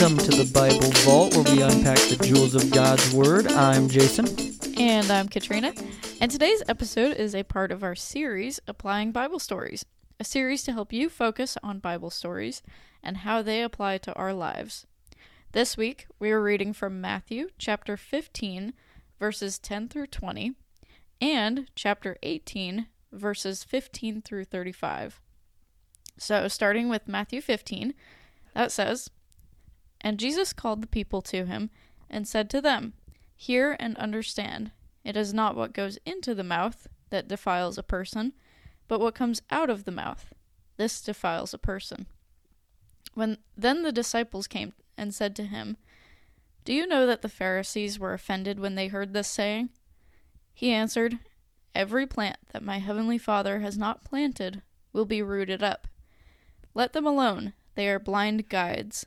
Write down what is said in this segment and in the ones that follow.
Welcome to the Bible Vault, where we unpack the jewels of God's Word. I'm Jason. And I'm Katrina. And today's episode is a part of our series, Applying Bible Stories, a series to help you focus on Bible stories and how they apply to our lives. This week, we are reading from Matthew chapter 15, verses 10 through 20, and chapter 18, verses 15 through 35. So, starting with Matthew 15, that says, And Jesus called the people to him and said to them, Hear and understand. It is not what goes into the mouth that defiles a person, but what comes out of the mouth. This defiles a person. When then the disciples came and said to him, Do you know that the Pharisees were offended when they heard this saying? He answered, Every plant that my heavenly Father has not planted will be rooted up. Let them alone, they are blind guides.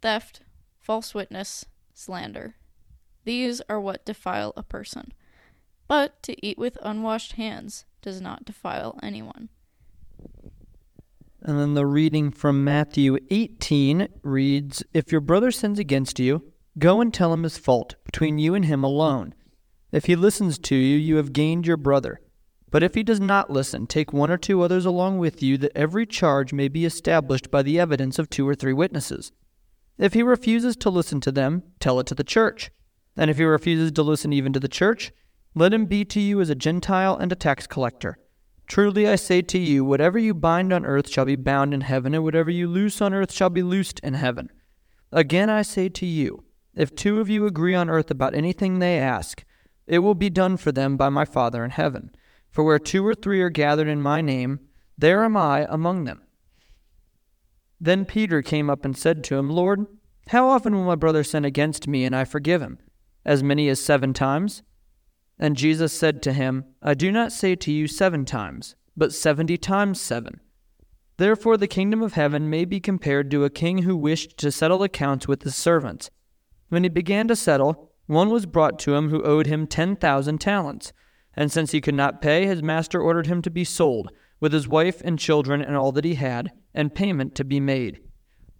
theft, false witness, slander. These are what defile a person. But to eat with unwashed hands does not defile anyone. And then the reading from Matthew 18 reads If your brother sins against you, go and tell him his fault between you and him alone. If he listens to you, you have gained your brother. But if he does not listen, take one or two others along with you, that every charge may be established by the evidence of two or three witnesses. If he refuses to listen to them, tell it to the church. And if he refuses to listen even to the church, let him be to you as a Gentile and a tax collector. Truly I say to you, whatever you bind on earth shall be bound in heaven, and whatever you loose on earth shall be loosed in heaven. Again I say to you, if two of you agree on earth about anything they ask, it will be done for them by my Father in heaven. For where two or three are gathered in my name, there am I among them. Then Peter came up and said to him, Lord, how often will my brother sin against me, and I forgive him? As many as seven times? And Jesus said to him, I do not say to you seven times, but seventy times seven. Therefore the kingdom of heaven may be compared to a king who wished to settle accounts with his servants. When he began to settle, one was brought to him who owed him ten thousand talents. And since he could not pay, his master ordered him to be sold, with his wife and children and all that he had, and payment to be made.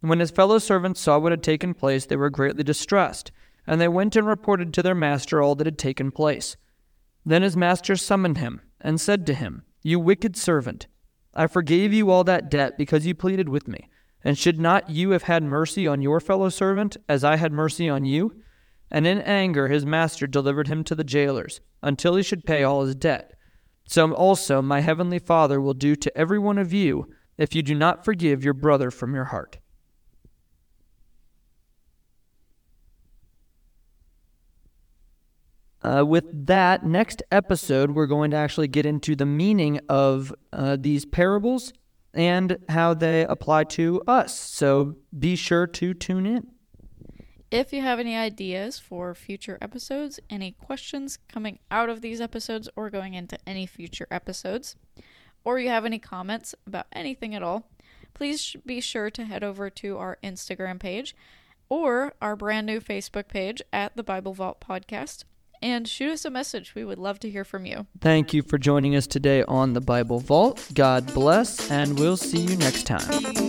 When his fellow servants saw what had taken place, they were greatly distressed, and they went and reported to their master all that had taken place. Then his master summoned him, and said to him, You wicked servant, I forgave you all that debt because you pleaded with me. And should not you have had mercy on your fellow servant, as I had mercy on you? And in anger his master delivered him to the jailers, until he should pay all his debt. So also my heavenly Father will do to every one of you, if you do not forgive your brother from your heart. Uh, with that, next episode, we're going to actually get into the meaning of uh, these parables and how they apply to us. So be sure to tune in. If you have any ideas for future episodes, any questions coming out of these episodes or going into any future episodes, or you have any comments about anything at all, please be sure to head over to our Instagram page or our brand new Facebook page at the Bible Vault Podcast and shoot us a message. We would love to hear from you. Thank you for joining us today on the Bible Vault. God bless, and we'll see you next time.